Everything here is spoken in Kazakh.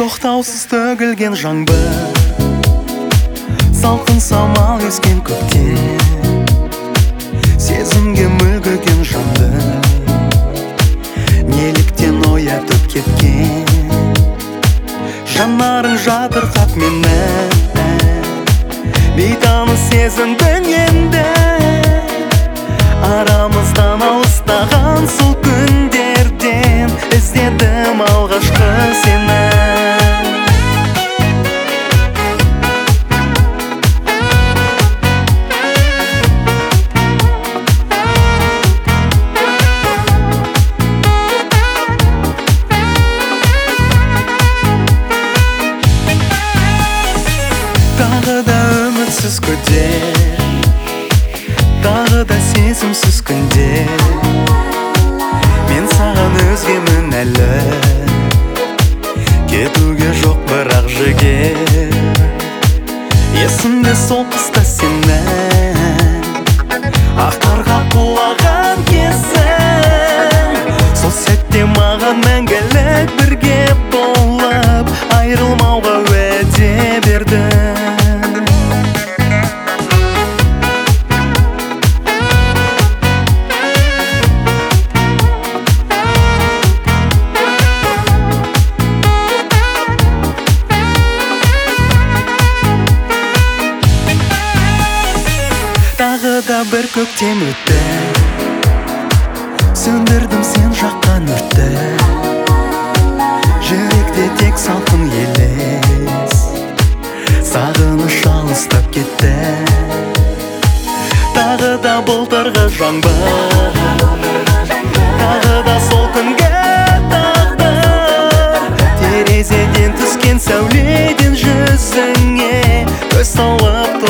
тоқтаусыз төгілген жаңбыр. Салқын самал ескен көктем. Сезімге мүлгіген жанды. Неліктен оятып кеткен. Жанарың жатырқап мені. Бейтаныс сезіндің енді. Арамыздан алыстаған сол тағы да үмітсіз күдер тағы да сезімсіз күндер мен саған өзгемін әлі. Кетуге жоқ бірақ жігер есімде сол қыста сенің. Ақ қарға құлаған кезің. Сол сәтте маған мәңгілік бірге бір көктем өтті. Сөндірдім сен жаққан өртті. Жүректе тек салқын елес. Сағыныш алыстап кетті. Тағы да былтырғы жаңбыр. Тағы да сол күнгі тағдыр. Терезеден түскен сәуледен жүзіңе. Көз салып